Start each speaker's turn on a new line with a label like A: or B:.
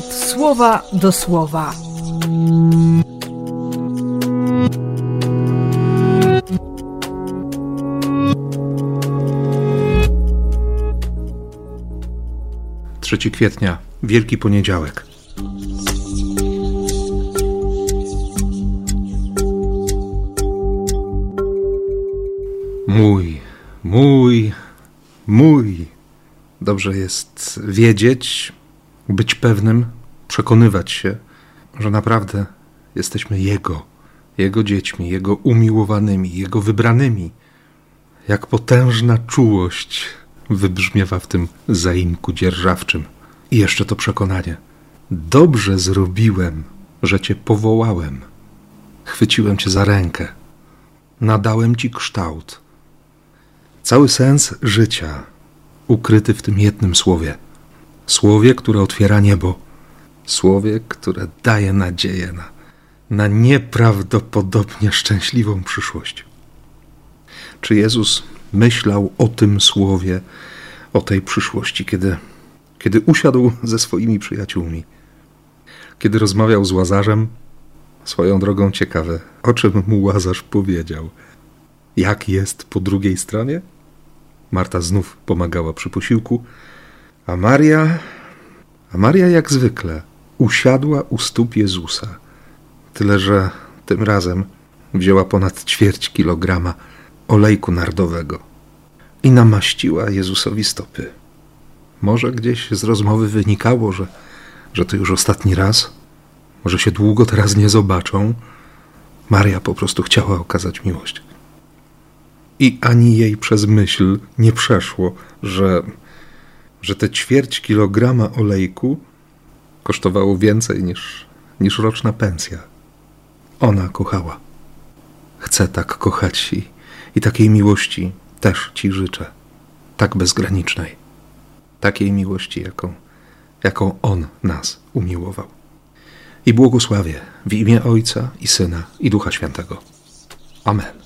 A: słowa do słowa.
B: Trzeci kwietnia, Wielki Poniedziałek. Mój, mój, mój. Dobrze jest wiedzieć, być pewnym, przekonywać się, że naprawdę jesteśmy Jego, Jego dziećmi, Jego umiłowanymi, Jego wybranymi. Jak potężna czułość wybrzmiewa w tym zaimku dzierżawczym. I jeszcze to przekonanie. Dobrze zrobiłem, że Cię powołałem. Chwyciłem Cię za rękę. Nadałem Ci kształt. Cały sens życia ukryty w tym jednym słowie. Słowie, które otwiera niebo. Słowie, które daje nadzieję na, na nieprawdopodobnie szczęśliwą przyszłość. Czy Jezus myślał o tym słowie, o tej przyszłości, kiedy, kiedy usiadł ze swoimi przyjaciółmi, kiedy rozmawiał z Łazarzem? Swoją drogą ciekawe, o czym mu Łazarz powiedział. Jak jest po drugiej stronie? Marta znów pomagała przy posiłku, a Maria, a Maria jak zwykle usiadła u stóp Jezusa. Tyle, że tym razem wzięła ponad ćwierć kilograma olejku nardowego i namaściła Jezusowi stopy. Może gdzieś z rozmowy wynikało, że, że to już ostatni raz, może się długo teraz nie zobaczą. Maria po prostu chciała okazać miłość. I ani jej przez myśl nie przeszło, że, że te ćwierć kilograma olejku kosztowało więcej niż, niż roczna pensja. Ona kochała. Chcę tak kochać i, i takiej miłości też Ci życzę. Tak bezgranicznej. Takiej miłości, jaką, jaką On nas umiłował. I błogosławię w imię Ojca i Syna i Ducha Świętego. Amen.